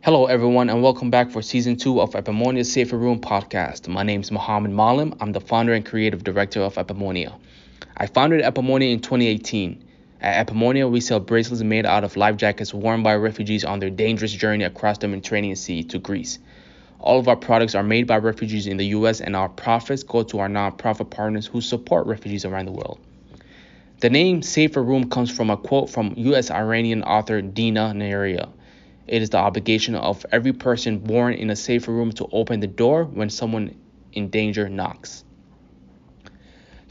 Hello, everyone, and welcome back for season two of Epimonia's Safer Room podcast. My name is Mohammed Malim. I'm the founder and creative director of Epimonia. I founded Epimonia in 2018. At Epimonia, we sell bracelets made out of life jackets worn by refugees on their dangerous journey across the Mediterranean Sea to Greece. All of our products are made by refugees in the US, and our profits go to our nonprofit partners who support refugees around the world. The name Safer Room comes from a quote from US Iranian author Dina Nayeri. It is the obligation of every person born in a safer room to open the door when someone in danger knocks.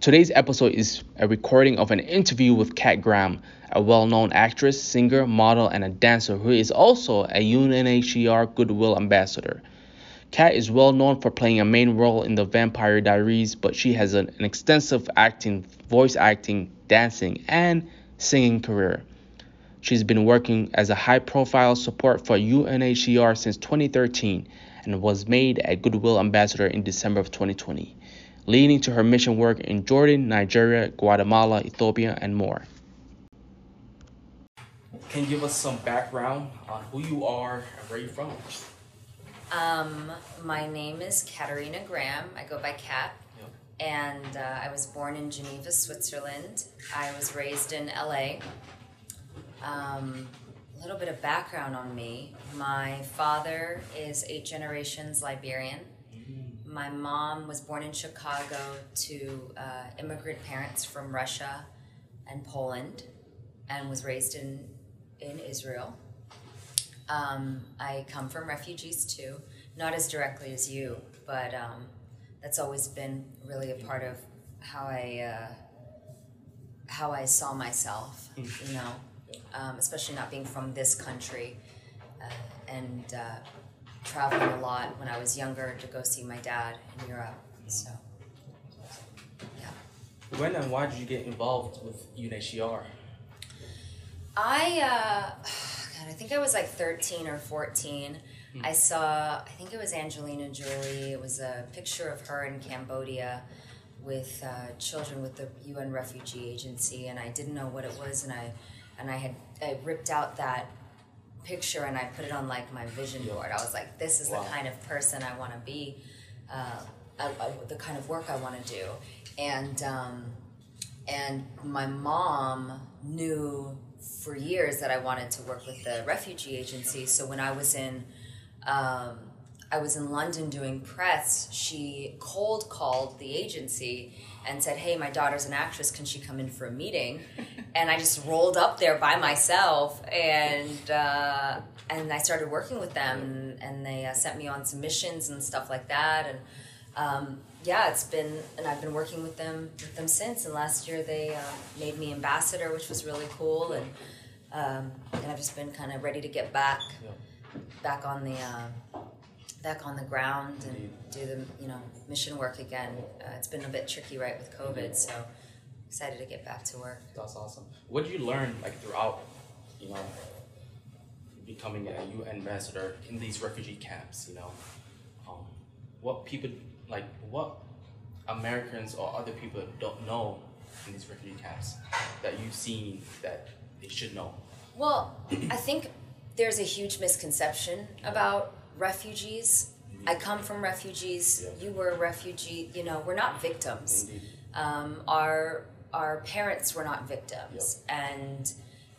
Today's episode is a recording of an interview with Kat Graham, a well known actress, singer, model, and a dancer who is also a UNHCR Goodwill Ambassador. Kat is well known for playing a main role in the Vampire Diaries, but she has an, an extensive acting, voice acting, dancing, and singing career. She's been working as a high profile support for UNHCR since 2013 and was made a Goodwill Ambassador in December of 2020, leading to her mission work in Jordan, Nigeria, Guatemala, Ethiopia, and more. Can you give us some background on who you are and where you're from? Um, my name is Katerina Graham. I go by Kat. Yep. And uh, I was born in Geneva, Switzerland. I was raised in LA. Um, a little bit of background on me. My father is eight generations Liberian. My mom was born in Chicago to uh, immigrant parents from Russia and Poland and was raised in, in Israel. Um, I come from refugees too, not as directly as you, but um, that's always been really a part of how I uh, how I saw myself. You know, um, especially not being from this country uh, and uh, traveling a lot when I was younger to go see my dad in Europe. So, yeah. When and why did you get involved with UNHCR? I, uh, God, I think I was like 13 or 14. I saw, I think it was Angelina Jolie. It was a picture of her in Cambodia with uh, children with the UN Refugee Agency, and I didn't know what it was, and I, and I had I ripped out that picture and I put it on like my vision board. I was like, this is Wow. the kind of person I want to be, uh, I, I, the kind of work I want to do, and um, and my mom knew for years that I wanted to work with the refugee agency. So when I was in um, I was in London doing press, she cold called the agency and said, Hey, my daughter's an actress. Can she come in for a meeting? and I just rolled up there by myself and uh, and I started working with them and, and they uh, sent me on some missions and stuff like that. And um, yeah, it's been, and I've been working with them with them since. And last year they uh, made me ambassador, which was really cool. And um, and I've just been kind of ready to get back back on the uh, back on the ground and do the you know mission work again. Uh, it's been a bit tricky, right, with COVID. So excited to get back to work. That's awesome. What did you learn like throughout, you know, becoming a UN ambassador in these refugee camps? You know, um, what people like, what Americans or other people don't know in these refugee camps that you've seen that they should know. Well, I think there's a huge misconception about refugees. I come from refugees. Yeah. You were a refugee. You know, we're not victims. Um, our our parents were not victims, and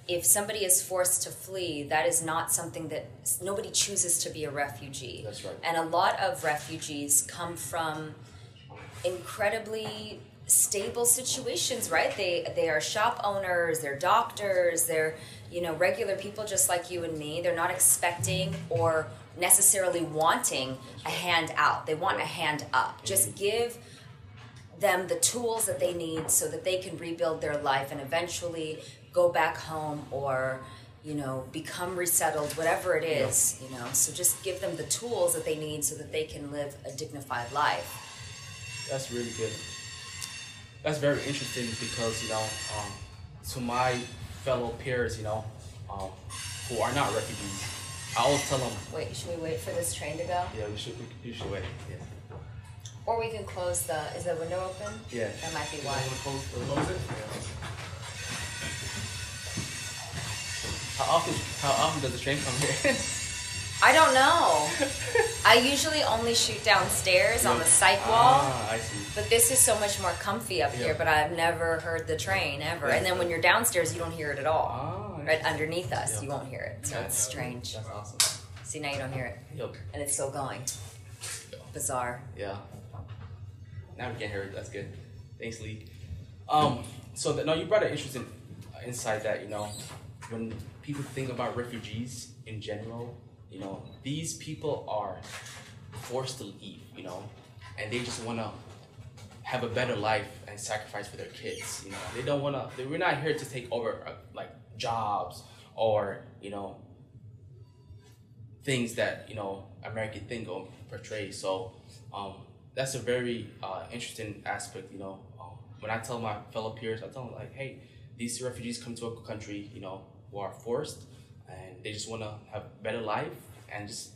if somebody is forced to flee, that is not something that nobody chooses to be a refugee. That's right. And a lot of refugees come from incredibly stable situations right they they are shop owners they're doctors they're you know regular people just like you and me they're not expecting or necessarily wanting a hand out. They want a hand up. Just give them the tools that they need so that they can rebuild their life and eventually go back home or you know become resettled whatever it is you know. So just give them the tools that they need so that they can live a dignified life. That's really good. That's very interesting because you know, um, to my fellow peers, you know, um, who are not refugees, I always tell them, wait should we wait for this train to go yeah, we should you should wait. Yeah. or we can close the is the window open Yeah. that might be You why wanna close, close it? How often how often does the train come here? I don't know. I usually only shoot downstairs on the psych wall. Ah, I see. But this is so much more comfy up Yeah. here, but I've never heard the train ever. And then when you're downstairs, you don't hear it at all. Ah, Right underneath us, Yeah. you won't hear it. So Yeah. it's strange. That's awesome. See, now you don't hear it. Yep. And it's still going. Bizarre. Yeah. Now we can hear it. That's good. Thanks, Lee. Um. So that, no, you brought an interesting uh, insight that you know when people think about refugees in general, you know these people are forced to leave, you know, and they just want to have a better life and sacrifice for their kids. You know, they don't want to. We're not here to take over uh, like jobs or you know things that you know American think or portray. So um, that's a very uh, interesting aspect. You know, um, when I tell my fellow peers, I tell them like, hey, these refugees come to a country, you know, who are forced, and they just want to have better life and just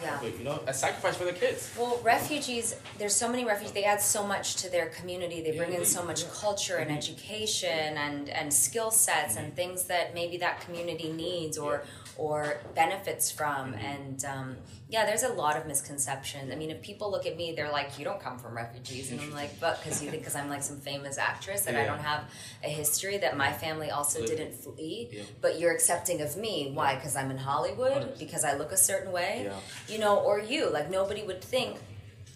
Yeah. you know a sacrifice for their kids. Well, refugees, there's so many refugees, they add so much to their community. They bring Yeah, in so much yeah. culture and Mhm. education and, and skill sets and things that maybe that community needs or or benefits from. Mhm. And um, yeah, there's a lot of misconceptions. I mean, if people look at me, they're like, "You don't come from refugees," and I'm like, "But because you think because I'm like some famous actress that I don't have a history that my family also didn't flee, Yeah. but you're accepting of me. Why? Because I'm in Hollywood. 100%. Because I look a certain way Yeah. you know, or you. Like nobody would think,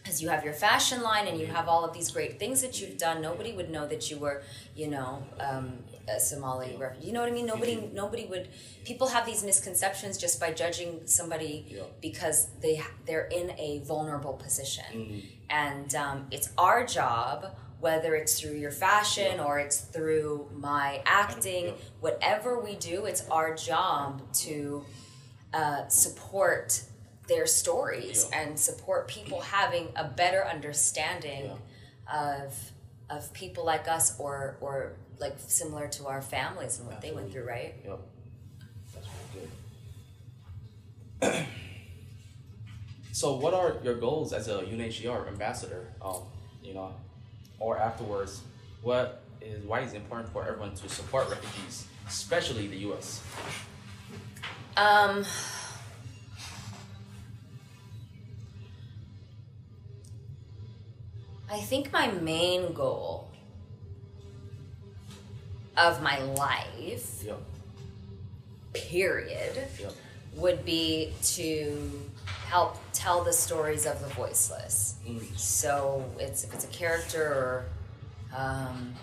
because you have your fashion line and you have all of these great things that you've done. Nobody would know that you were, you know, um, a Somali refugee. You know what I mean? Nobody, nobody would. People have these misconceptions just by judging somebody Yeah. because they they're in a vulnerable position, Mhm. and um, it's our job. Whether it's through your fashion or it's through my acting, Yeah. whatever we do, it's our job to uh, support their stories Yeah. and support people having a better understanding of of people like us or or like similar to our families and what they went through, right? Yep. That's really good. so, what are your goals as a UNHCR ambassador? Um, you know, or afterwards, what is why is it important for everyone to support refugees, especially the U.S. Um, I think my main goal of my life, Yep. period, Yep. would be to help tell the stories of the voiceless. Mm. So it's if it's a character or um,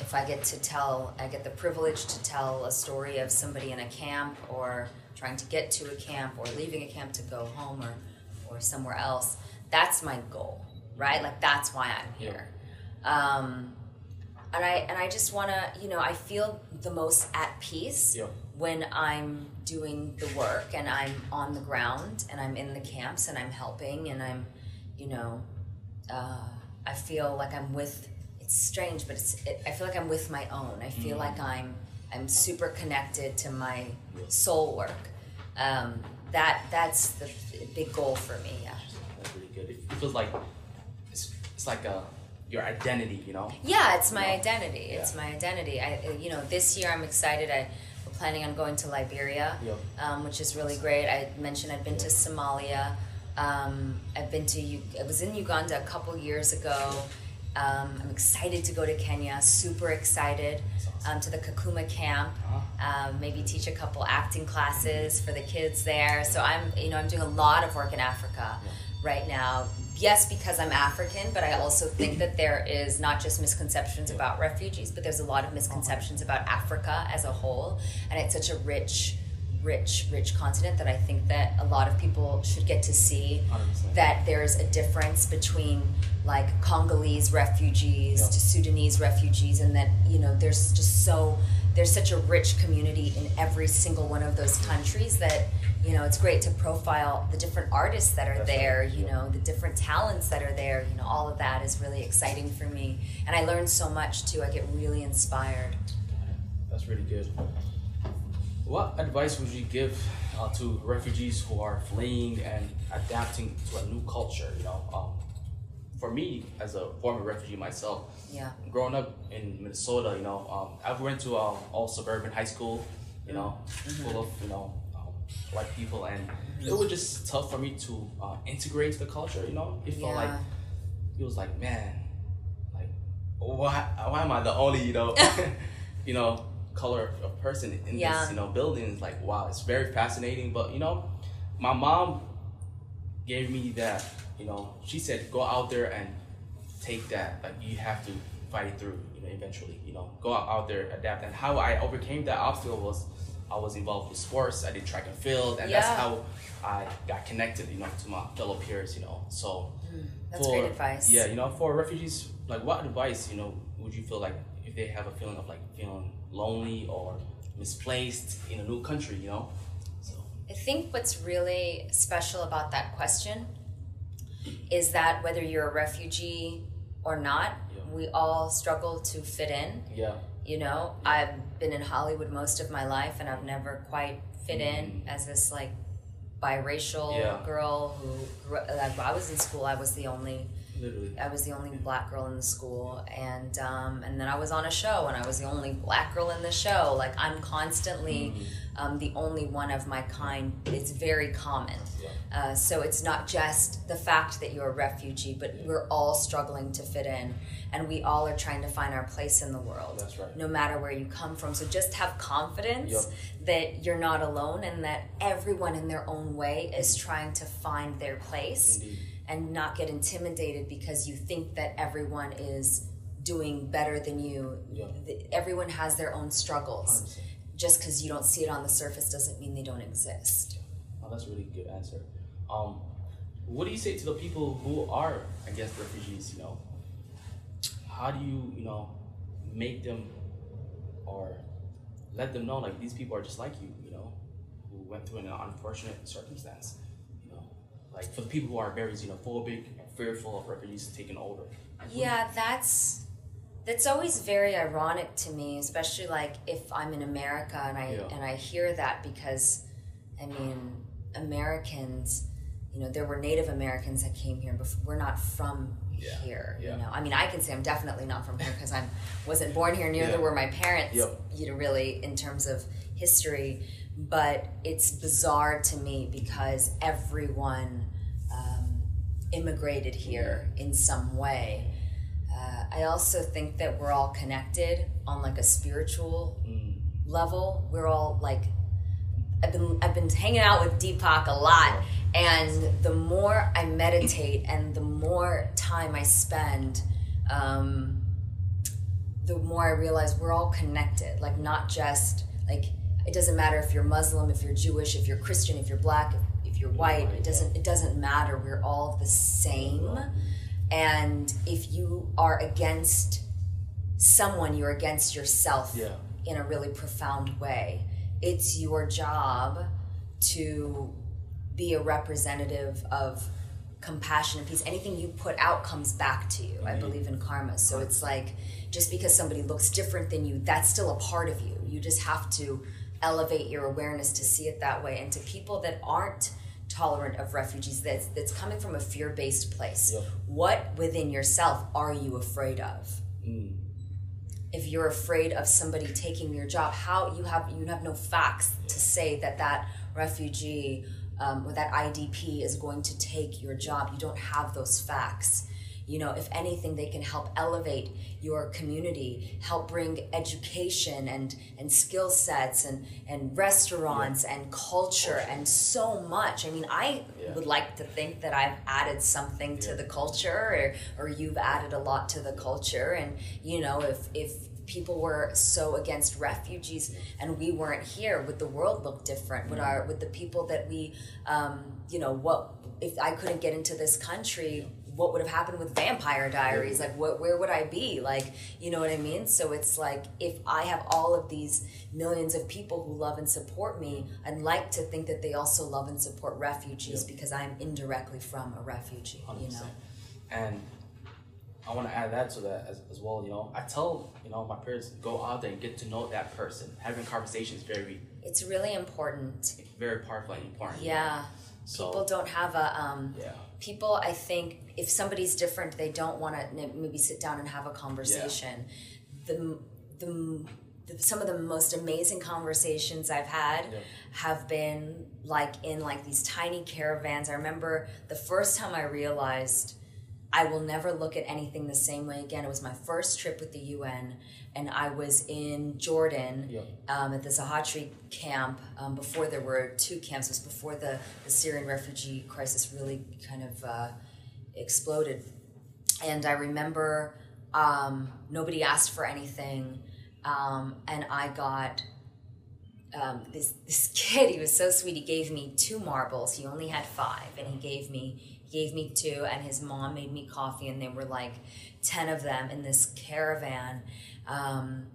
if I get to tell, I get the privilege to tell a story of somebody in a camp or trying to get to a camp or leaving a camp to go home or, or somewhere else. That's my goal, right? Like that's why I'm here. Um, and I and I just want to, you know, I feel the most at peace Yeah. when I'm doing the work and I'm on the ground and I'm in the camps and I'm helping and I'm, you know, uh, I feel like I'm with. It's strange, but it's. It, I feel like I'm with my own. I feel Mm. like I'm. I'm super connected to my soul work. Um, that that's the big goal for me. Yeah. That's really good. It, it feels like it's, it's like a your identity, you know. Yeah, it's my Yeah. identity. It's my identity. I, you know, this year I'm excited. I, we're planning on going to Liberia, Yeah. um, which is really great. I mentioned I've been to Somalia. Um, I've been to. U- I was in Uganda a couple years ago. Um, I'm excited to go to Kenya. Super excited um, to the Kakuma camp. Uh-huh. Um, maybe teach a couple acting classes for the kids there. So I'm, you know, I'm doing a lot of work in Africa right now. Yes, because I'm African, but I also think that there is not just misconceptions about refugees, but there's a lot of misconceptions about Africa as a whole, and it's such a rich, rich, rich continent that I think that a lot of people should get to see 100%. that there's a difference between like Congolese refugees Yeah. to Sudanese refugees, and that you know there's just so there's such a rich community in every single one of those countries that you know it's great to profile the different artists that are That's there right, you know the different talents that are there you know all of that is really exciting for me and i learn so much too i get really inspired That's really good. What advice would you give uh, to refugees who are fleeing and adapting to a new culture? You know, um, for me as a former refugee myself, yeah growing up in Minnesota, you know, um, I went to um, all suburban high school, you know, full of you know um, white people, and it was just tough for me to uh, integrate the culture. You know, it felt Yeah. like it was like, man, like why why am I the only you know you know color of person in Yeah. this you know building? It's like wow, it's very fascinating. But you know, my mom gave me that you know she said go out there and take that like you have to fight it through you know eventually you know. Go out, there adapt. And how I overcame that obstacle was I was involved with sports I did track and field and that's how I got connected you know to my fellow peers you know. So hmm, That's for- great advice. yeah you know for refugees like what advice you know would you feel like if they have a feeling of like feeling lonely or misplaced in a new country you know? So I think what's really special about that question is that whether you're a refugee or not, Yeah. we all struggle to fit in. yeah You know, I've been in Hollywood most of my life and I've never quite fit in as this like biracial Mm-hmm. Yeah. girl who grew like when I was in school I was the only literally I was the only black girl in the school, and um, and then I was on a show, and I was the only black girl in the show. Like I'm constantly um, the only one of my kind. It's very common. Yeah. Uh, so it's not just the fact that you're a refugee, but we're all struggling to fit in, and we all are trying to find our place in the world. That's right. No matter where you come from. So just have confidence Yep. that you're not alone, and that everyone in their own way is trying to find their place Indeed. And not get intimidated because you think that everyone is doing better than you. Yeah. Everyone has their own struggles. 100%. Just because you don't see it on the surface doesn't mean they don't exist. Oh, that's a really good answer. Um, what do you say to the people who are I guess, refugees? You know, how do you you know make them or let them know like these people are just like you? You know, who went through an unfortunate circumstance. Like for the people who are very xenophobic, and fearful of refugees taking over. Like, what do you- Yeah, that's that's always very ironic to me, especially like if I'm in America and I Yeah. and I hear that because I mean Americans, you know, there were Native Americans that came here before. We're not from Yeah, here, yeah. you know. I mean, I can say I'm definitely not from here because I wasn't born here. Neither were my parents. Yep. You know, really in terms of history, but it's bizarre to me because everyone um, immigrated here in some way. Uh, I also think that we're all connected on like a spiritual Mm, level. We're all like I've been I've been hanging out with Deepak a lot, and the more I meditate and the more time I spend, um, the more I realize we're all connected. Like not just like it doesn't matter if you're Muslim, if you're Jewish, if you're Christian, if you're black, if, if you're white. It doesn't it doesn't matter. We're all the same. And if you are against someone, you're against yourself Yeah. in a really profound way. It's your job to be a representative of compassion and peace. Anything you put out comes back to you. I believe in karma. So it's like just because somebody looks different than you, that's still a part of you. You just have to elevate your awareness to see it that way. And to people that aren't tolerant of refugees, that's that's coming from a fear-based place. What within yourself are you afraid of? mm, if you're afraid of somebody taking your job how you have you have no facts to say that that refugee um, or that idp is going to take your job you don't have those facts you know if anything they can help elevate your community help bring education and and skill sets and and restaurants and culture and so much. I mean i Yeah. would like to think that i've added something to the culture or, or you've added a lot to the culture. And you know if if people were so against refugees and we weren't here would the world look different? Would our would the people that we um, you know what if i couldn't get into this country what would have happened with vampire diaries like what where would i be like you know what i mean so it's like if i have all of these millions of people who love and support me i'd like to think that they also love and support refugees Yeah. because i'm indirectly from a refugee you 100%. know And I want to add that to that as, as well. You know, I tell you know my peers go out there and get to know that person. Having conversations very, it's really important very powerful and important. yeah So people don't have a um yeah, people i think if somebody's different they don't want to maybe sit down and have a conversation the the the, some of the most amazing conversations I've had Yeah. have been like in like these tiny caravans. I remember the first time I realized I will never look at anything the same way again. It was my first trip with the UN, and I was in Jordan Yeah. um, at the Zaatari camp um, before there were two camps. It was before the, the Syrian refugee crisis really kind of uh, exploded. And I remember um, nobody asked for anything, um, and I got um, this this kid. He was so sweet. He gave me two marbles. He only had five, and he gave me gave me two. And his mom made me coffee, and there were like ten of them in this caravan. Um,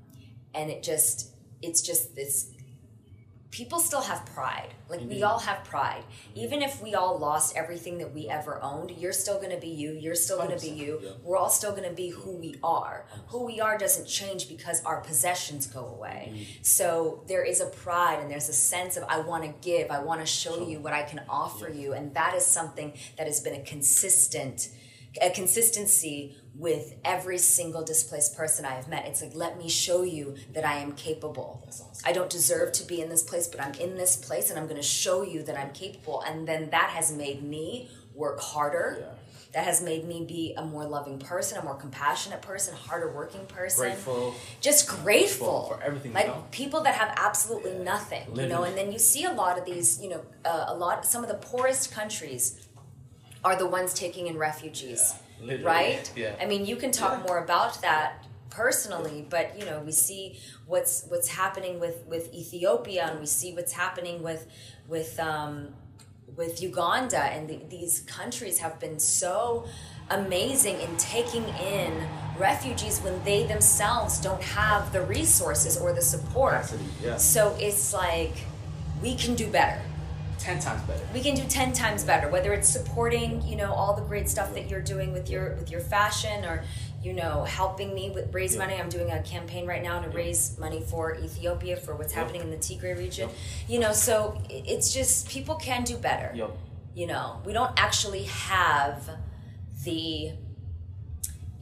and it just it's just this people still have pride. Like we all have pride. Even if we all lost everything that we ever owned, you're still going to be you. You're still going to be you. yeah. We're all still going to be who we are. Who we are doesn't change because our possessions go away. So there is a pride and there's a sense of I want to give. I want to show you what I can offer you, and that is something that has been a consistent a consistency with every single displaced person I have met. It's like, let me show you that I am capable. awesome. I don't deserve to be in this place, but I'm in this place and I'm going to show you that I'm capable. And then that has made me work harder. Yeah. That has made me be a more loving person, a more compassionate person, harder working person. Grateful. Just grateful For- for everything, you Like know? people that have absolutely nothing, you know. And then you see a lot of these, you know, uh, a lot. Some of the poorest countries are the ones taking in refugees, Yeah, right? yeah. I mean, you can talk more about that personally, but you know, we see what's what's happening with with Ethiopia, and we see what's happening with with um, with Uganda, and the, these countries have been so amazing in taking in refugees when they themselves don't have the resources or the support. Capacity, yeah. So it's like we can do better Ten times better. we can do 10 times better whether it's supporting you know all the great stuff that you're doing with your with your fashion or you know helping me with raise Yeah. money i'm doing a campaign right now to raise money for ethiopia for what's Yeah. happening in the tigray region Yeah. you know so it's just people can do better Yo. you know we don't actually have the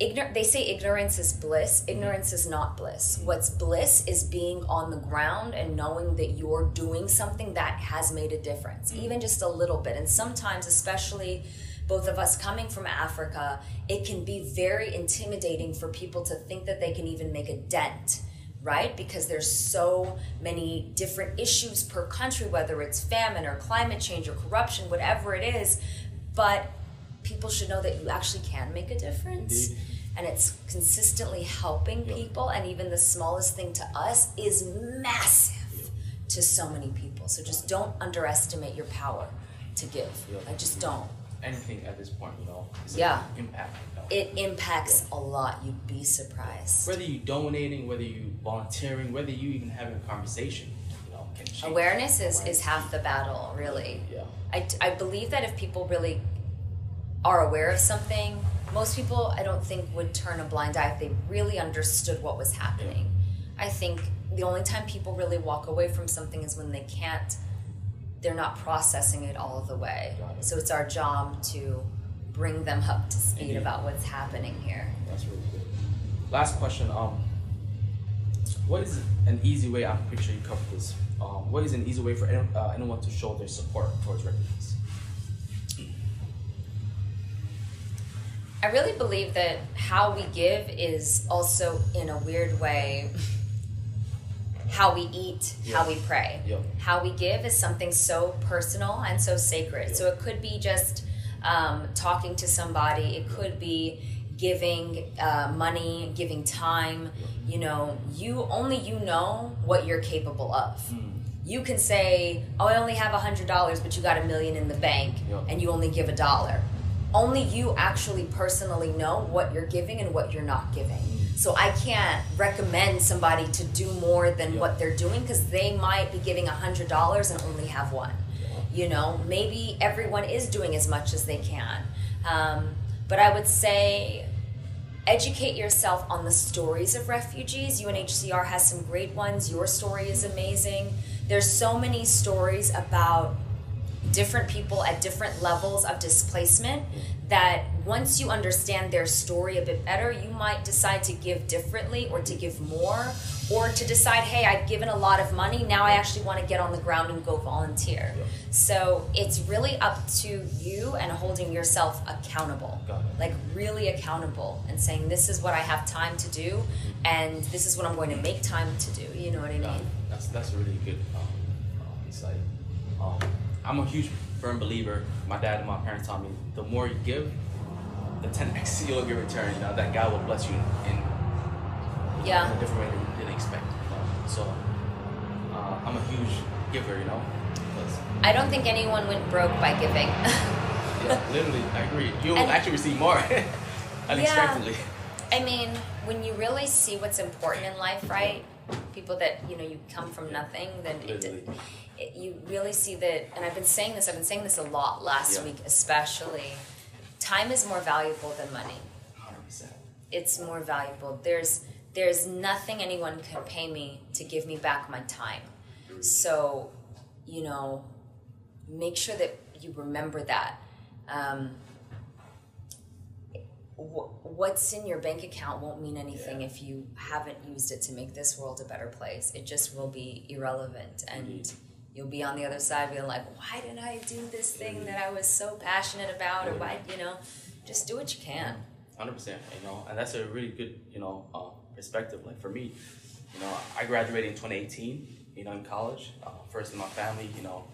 Ignor- they say ignorance is bliss ignorance is not bliss. What's bliss is being on the ground and knowing that you're doing something that has made a difference mm. even just a little bit. And sometimes especially both of us coming from africa it can be very intimidating for people to think that they can even make a dent right? Because there's so many different issues per country whether it's famine or climate change or corruption whatever it is. But people should know that you actually can make a difference Indeed. and it's consistently helping Yeah. people and even the smallest thing to us is massive to so many people so just don't underestimate your power to give Yeah. i just don't Anything at this point, you know. Yeah. impact. It impacts a lot you'd be surprised whether you're donating, whether you're volunteering, whether you even having a conversation, you know, awareness is, is half the battle really Yeah. I, I believe that if people really are aware of something most people i don't think would turn a blind eye if they really understood what was happening i think the only time people really walk away from something is when they can't they're not processing it all of the way it. so it's our job to bring them up to speed about what's happening here That's really good. Last question. Um, what is an easy way? I'm pretty sure you covered this. Um, what is an easy way for any, uh, anyone to show their support towards refugees? I really believe that how we give is also, in a weird way, how we eat, how we pray. Yeah. How we give is something so personal and so sacred. So it could be just um, talking to somebody, it could be giving uh, money, giving time. You know, you only you know what you're capable of. You can say, "Oh, I only have a hundred dollars, but you got a million in the bank, Yeah. and you only give a dollar." Only you actually personally know what you're giving and what you're not giving. So I can't recommend somebody to do more than Yeah. what they're doing because they might be giving a hundred dollars and only have one. You know, maybe everyone is doing as much as they can. Um, but I would say educate yourself on the stories of refugees. UNHCR has some great ones. Your story is amazing. There's so many stories about different people at different levels of displacement that once you understand their story a bit better, you might decide to give differently or to give more or to decide, hey, I've given a lot of money, now I actually want to get on the ground and go volunteer. Yeah. So it's really up to you and holding yourself accountable. Like really accountable and saying, this is what I have time to do and this is what I'm going to make time to do. You know what I mean? that's that's really good um, uh, insight. Um, I'm a huge firm believer. My dad and my parents taught me the more you give, the 10x you'll get return. You know that God will bless you in, Yeah. a different way than you didn't expect. So uh, I'm a huge giver. You know, I don't think anyone went broke by giving. yeah, literally, I agree. You'll And- actually receive more unexpectedly. Yeah. I mean, when you really see what's important in life, right? People that you know you come from nothing, then it, Literally. It, you really see that. And I've been saying this. I've been saying this a lot last Yeah. week, especially. Time is more valuable than money. Hundred percent. It's more valuable. There's there's nothing anyone can pay me to give me back my time. So, you know, make sure that you remember that. Um, wh- what's in your bank account won't mean anything Yeah. if you haven't used it to make this world a better place. It just will be irrelevant, and Indeed. You'll be on the other side being like, "Why didn't I do this thing that I was so passionate about?" Or why, you know, just do what you can. Hundred percent, you know, and that's a really good, you know, uh, perspective. Like for me, you know, I graduated in 2018, you know, in college, uh, first in my family. You know,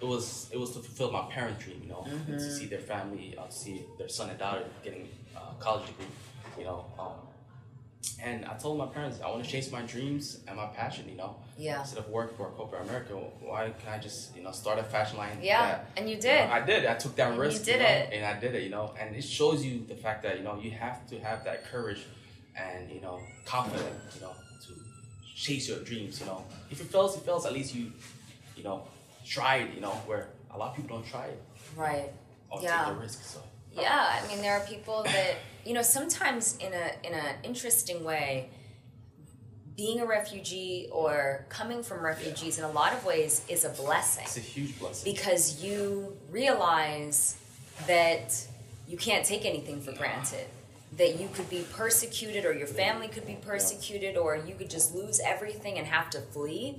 it was it was to fulfill my parent dream, you know, Mm-hmm. to see their family, uh, to see their son and daughter getting a college degree, you know. Um, and I told my parents I want to chase my dreams and my passion, you know. Yeah. Instead of work for corporate America, why can't I just, you know, start a fashion line? Yeah, that, and you you did. know, I did. I took that And you risk. did know, it. and I did it. You know, and it shows you the fact that you know you have to have that courage and you know confident. You know, to chase your dreams. You know, if it fails, it fails. At least you, you know, tried. You know, where a lot of people don't try it Right. or Yeah. take the risk. So Yeah, I mean there are people that you know sometimes in a in an interesting way being a refugee or coming from refugees in a lot of ways is a blessing. It's a huge blessing. because you realize that you can't take anything for granted. That you could be persecuted or your family could be persecuted or you could just lose everything and have to flee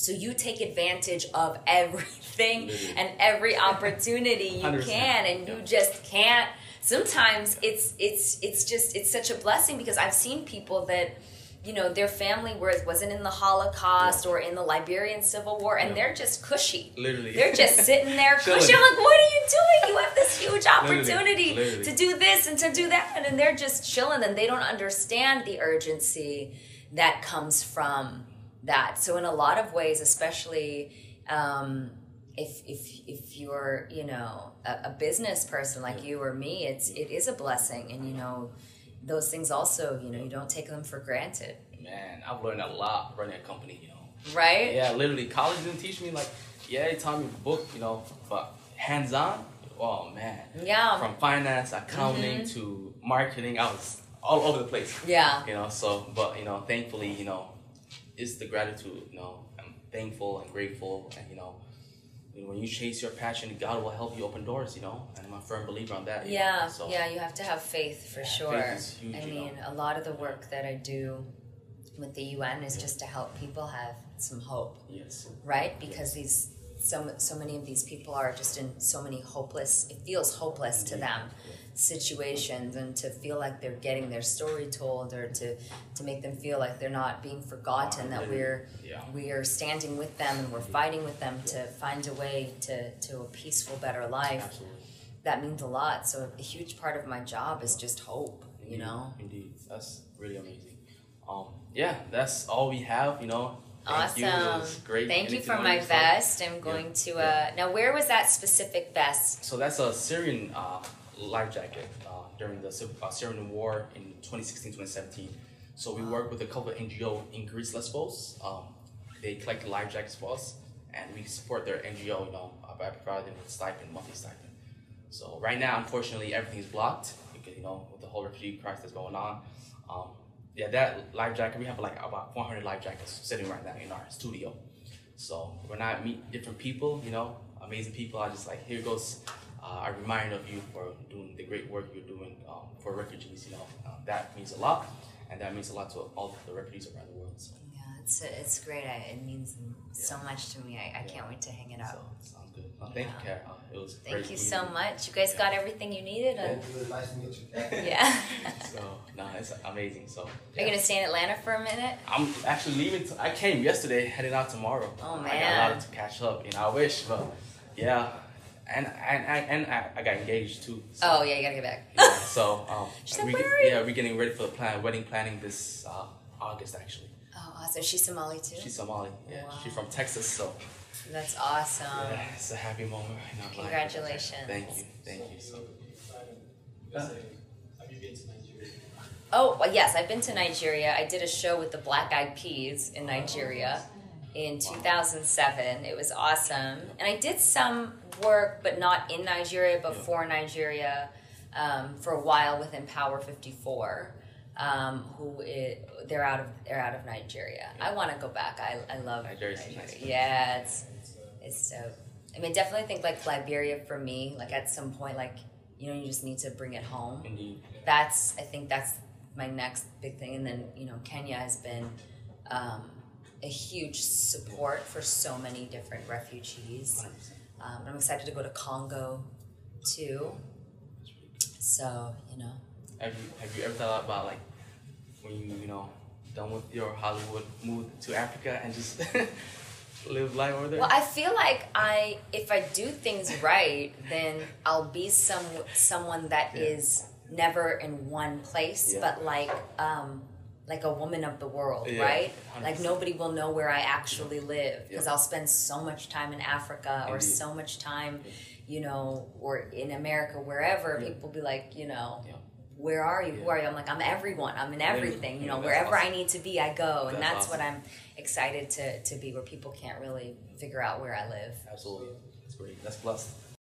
so you take advantage of everything Literally. and every opportunity you 100%. can and you just can't sometimes it's it's it's just it's such a blessing because I've seen people that you know their family was wasn't in the Holocaust Yeah. or in the Liberian Civil War and Yeah. they're just cushy. literally. They're just sitting there cushy. I'm like, what are you doing? You have this huge Literally, opportunity literally. to do this and to do that and they're just chilling and they don't understand the urgency that comes from that. So in a lot of ways, especially um, if if if you're you know a, a business person like you or me, it's it is a blessing, and you know those things also you know you don't take them for granted, Man, I've learned a lot running a company. You know. right? Yeah, literally, college didn't teach me like, yeah, they taught me book, you know, but hands on, oh man. Yeah. From finance, accounting Mm-hmm. to marketing, I was all over the place. Yeah. You know, so but you know, thankfully, you know, it's the gratitude. You know, I'm thankful and grateful, and you know, when you chase your passion, God will help you open doors. You know, and I'm a firm believer on that. know, Yeah, so, yeah, you have to have faith for Yeah, sure. faith is huge, I you know. mean, a lot of the work that I do with the UN is just to help people have some hope, Yes. right? Because these so so many of these people are just in so many hopeless. It feels hopeless to them situations, and to feel like they're getting their story told, or to to make them feel like they're not being forgotten. That we're Yeah. we are standing with them and we're fighting with them to find a way to to a peaceful, better life Absolutely. that means a lot. So a huge part of my job is just hope, you know. Indeed, that's really amazing. Um, yeah, that's all we have. You know. Thank You. Awesome. great. Thank you for my vest. I'm going to Yeah. uh now where was that specific vest? So that's a Syrian uh, life jacket uh, during the uh, Syrian war in 2016-2017. So we work with a couple of NGO in Greece, Lesbos. Um, they collect life jackets for us, and we support their NGO. You know, uh, by providing them with stipend, monthly stipend. So right now, unfortunately, everything is blocked because you know with the whole refugee crisis going on. Um, yeah, that life jacket we have like about 400 life jackets sitting right now in our studio. So when I meet different people, you know, amazing people, I just like here goes uh, a reminder of you for doing the great work you're doing um, for refugees. You know, uh, that means a lot. and that means a lot to all the refugees around the world. So, Yeah, it's it's great. I, it means so much to me. I, I can't wait to hang it up. sounds good. Well, thank you, Kara. Uh, it was Thank great you meeting so much. You guys got everything you needed. Yeah. It was nice to meet you. yeah. So, no, it's amazing. So, Are you gonna stay in Atlanta for a minute? I'm actually leaving. T- I came yesterday, heading out tomorrow. Oh, man. I got a lot to catch up. You know, I wish, but yeah, and and and, and I, I got engaged too. So, Oh yeah, you gotta get back. yeah, so um, She's like, we "Where are you?" yeah, we're getting ready for the plan, wedding planning this uh, August actually. Oh, awesome. She's Somali too. She's Somali. Yeah, Wow. she's from Texas, so That's awesome. yeah, it's a happy moment in our life. Congratulations. Thank you, thank you. So. Have you been to Nigeria? Oh well, yes, I've been to Nigeria. I did a show with the Black Eyed Peas in Nigeria in 2007. It was awesome, and I did some work, but not in Nigeria, but Yeah. for Nigeria um, for a while with Empower 54. Um, who it, they're out of they're out of Nigeria. I want to go back. I, I love Nigeria's Nigeria. nice. Yeah, it's it's dope. I mean, definitely think like Liberia for me. Like at some point, like you know, you just need to bring it home Indeed. that's I think that's my next big thing. And then you know Kenya has been um, a huge support for so many different refugees. Um, I'm excited to go to Congo too. So you know, Have you have you ever thought about like when you you know done with your Hollywood, move to Africa and just live life over there? well, I feel like I if I do things right, then I'll be some someone that Yeah. is never in one place, Yeah. but like. Um, like a woman of the world, Yeah, right? Like 100%. nobody will know where I actually live because. I'll spend so much time in Africa or Indeed. so much time, you know, or in America, wherever. People be like, you know. Where are you? Who are you? I'm like, I'm everyone. I'm in everything. You know, wherever I need to be, I go, and That's that's what. I'm excited to to be. Where people can't really figure out where I live. Absolutely, that's great. That's blessed.